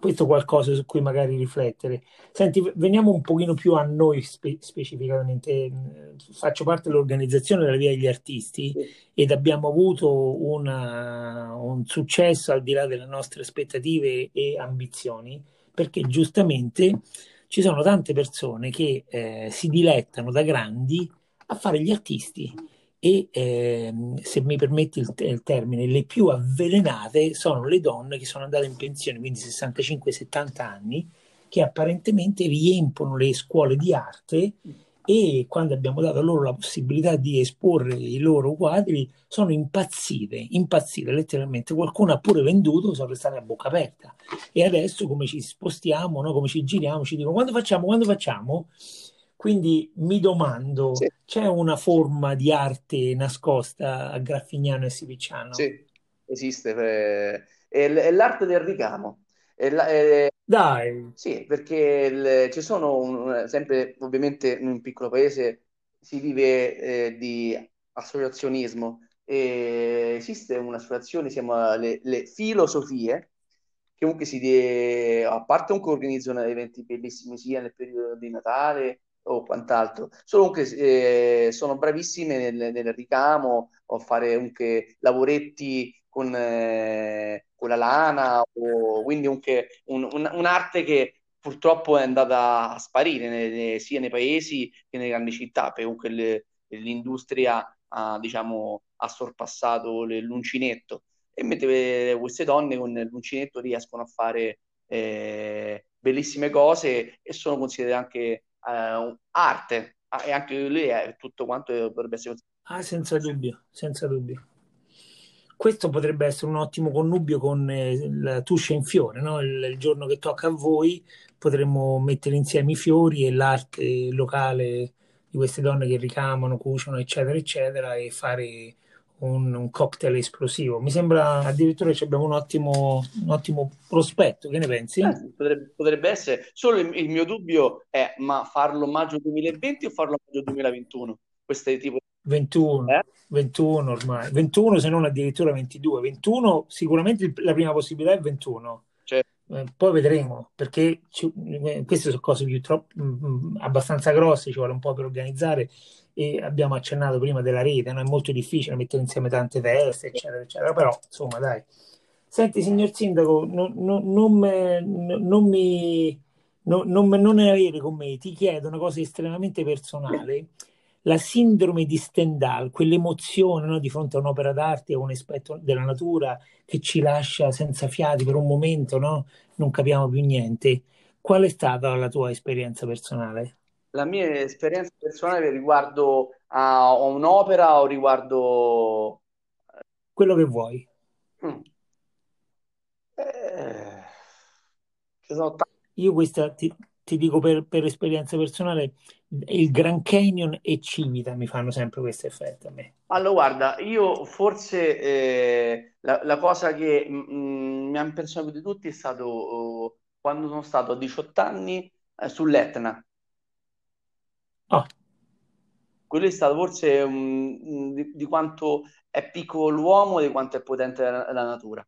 questo è qualcosa su cui magari riflettere. Senti, veniamo un pochino più a noi spe- specificamente. Eh, Faccio parte dell'organizzazione della Via degli Artisti
sì,
ed abbiamo avuto una- un successo al di là delle nostre aspettative e ambizioni, perché giustamente ci sono tante persone che eh, si dilettano da grandi a fare gli artisti e ehm, se mi permetti il, il termine, le più avvelenate sono le donne che sono andate in pensione, quindi 65-70 anni, che apparentemente riempono le scuole di arte e quando abbiamo dato loro la possibilità di esporre i loro quadri sono impazzite, impazzite letteralmente. Qualcuno ha pure venduto, sono restate a bocca aperta. E adesso come ci spostiamo, no? come ci giriamo, ci dicono quando facciamo, quando facciamo? Quindi mi domando,
sì,
c'è una forma di arte nascosta a Graffignano e Sipicciano?
sì, esiste, eh, è l'arte del ricamo. La- è-
Dai,
sì, perché il- ci sono, un- sempre ovviamente in un piccolo paese si vive eh, di associazionismo. E esiste un'associazione, si chiama le, le Filosofie, che comunque si de- a parte comunque organizzano eventi bellissimi sia nel periodo di Natale o quant'altro, solo comunque eh, sono bravissime nel, nel ricamo o fare comunque lavoretti con, eh, con la lana, o, quindi comunque un- un- un'arte che purtroppo è andata a sparire ne- ne- sia nei paesi che nelle grandi città, perché comunque le- l'industria ha, diciamo, ha sorpassato l'uncinetto. E mentre queste donne con l'uncinetto riescono a fare eh, bellissime cose e sono considerate anche eh, arte. E anche lì è tutto quanto dovrebbe essere
ah senza dubbio senza dubbio questo potrebbe essere un ottimo connubio con eh, la tuscia in fiore, no? il, il, giorno che tocca a voi potremmo mettere insieme i fiori e l'arte locale di queste donne che ricamano, cuciono, eccetera, eccetera, e fare un, un cocktail esplosivo. Mi sembra addirittura che abbiamo un ottimo, un ottimo prospetto, che ne pensi?
Eh, potrebbe, potrebbe, essere, solo il, il, mio dubbio è ma farlo maggio 2020 o farlo maggio 2021? Questo tipo
21, eh? 21 ormai, 21 se non addirittura 22, 21 sicuramente la prima possibilità è 21. Certo. Eh, poi vedremo perché ci, eh, queste sono cose più troppo, mh, mm, mm, abbastanza grosse, ci vuole un po' per organizzare e abbiamo accennato prima della rete, no? è molto difficile mettere insieme tante teste, eccetera, eccetera, però insomma dai. Senti signor Sindaco, non, non, non, me, non mi... Non, non, non ne avere con me, ti chiedo una cosa estremamente personale la sindrome di Stendhal, quell'emozione no, di fronte a un'opera d'arte o un aspetto della natura che ci lascia senza fiati per un momento, no? non capiamo più niente. Qual è stata la tua esperienza personale?
La mia esperienza personale riguardo a un'opera o riguardo...
Quello che vuoi.
Mm. Eh,
Io questa ti, ti dico per, per, esperienza personale, il Grand Canyon e Civita mi fanno sempre questo effetto a me.
Allora, guarda, io forse eh, la, la, cosa che mh, mm, mi ha impressionato di tutti è stato uh, quando sono stato a 18 anni eh, sull'Etna.
Oh.
Quello è stato forse um, di, di, quanto è piccolo l'uomo e di quanto è potente la, la natura.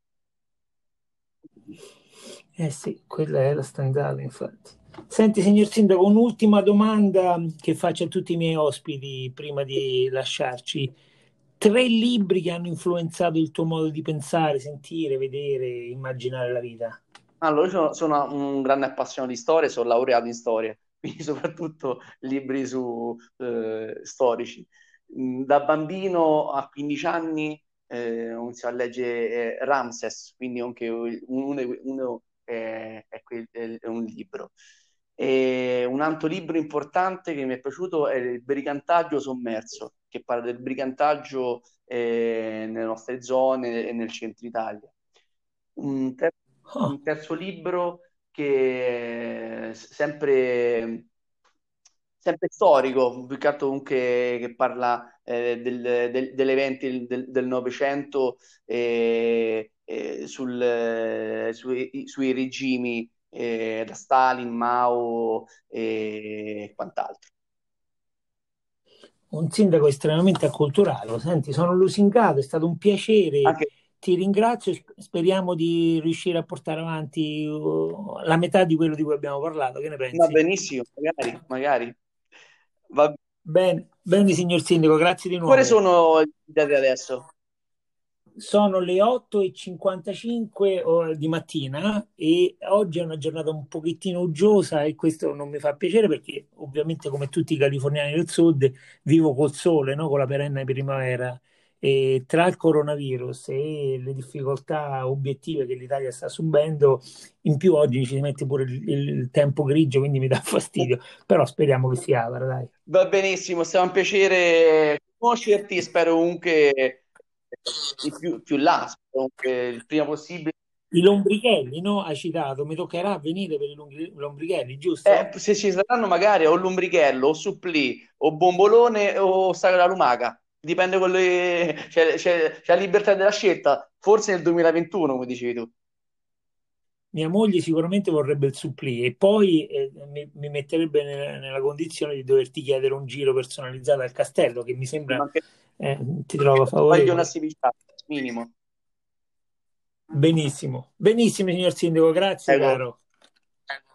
Eh sì, quella è la standard, infatti. Senti, signor Sindaco, un'ultima domanda che faccio a tutti i miei ospiti prima di lasciarci. Tre libri che hanno influenzato il tuo modo di pensare, sentire, vedere, immaginare la vita.
Allora, io sono, un grande appassionato di storia, sono laureato in storia, (laughs) quindi soprattutto libri su, eh, storici. Mm, da bambino a 15 anni eh, iniziato a leggere eh, Ramses, quindi anche uno, uno è, è, è un libro. E un altro libro importante che mi è piaciuto è Il brigantaggio sommerso, che parla del brigantaggio eh, nelle nostre zone e nel centro Italia. Un terzo, oh. un terzo libro che è sempre, sempre storico, più che altro comunque che parla eh, del, del, degli eventi del Novecento e, e sul, sui, sui regimi eh, da Stalin, Mao e quant'altro.
Un sindaco estremamente acculturato. Senti, sono lusingato, è stato un piacere. Anche... Ti ringrazio, speriamo di riuscire a portare avanti uh, la metà di quello di cui abbiamo parlato. Che ne pensi?
Va benissimo, magari, magari.
Va bene, bene, signor Sindaco, grazie di nuovo.
Quali sono i dati adesso?
Sono le 8.55 di mattina e oggi è una giornata un pochettino uggiosa e questo non mi fa piacere perché ovviamente come tutti i californiani del sud vivo col sole, no? con la perenne primavera e tra il coronavirus e le difficoltà obiettive che l'Italia sta subendo, in più oggi ci mette pure il, il tempo grigio, quindi mi dà (laughs) fastidio, però speriamo che si apra, dai.
Va benissimo, stato un piacere conoscerti spero comunque più, più là, il prima possibile.
I lombrichelli, no? Hai citato, mi toccherà venire per i lombrichelli, giusto?
Eh, se ci saranno magari o lombrichello, o supplì, o bombolone, o sagra lumaca. Dipende con le... c'è, c'è, c'è la libertà della scelta, forse nel 2021, come dicevi tu
mia moglie sicuramente vorrebbe il supplì e poi eh, mi, mi, metterebbe nella, nella, condizione di doverti chiedere un giro personalizzato al castello che mi sembra eh, ti trovo favorevole.
Voglio una civiltà, minimo.
Benissimo, benissimo signor Sindaco, grazie
Ecco.
caro.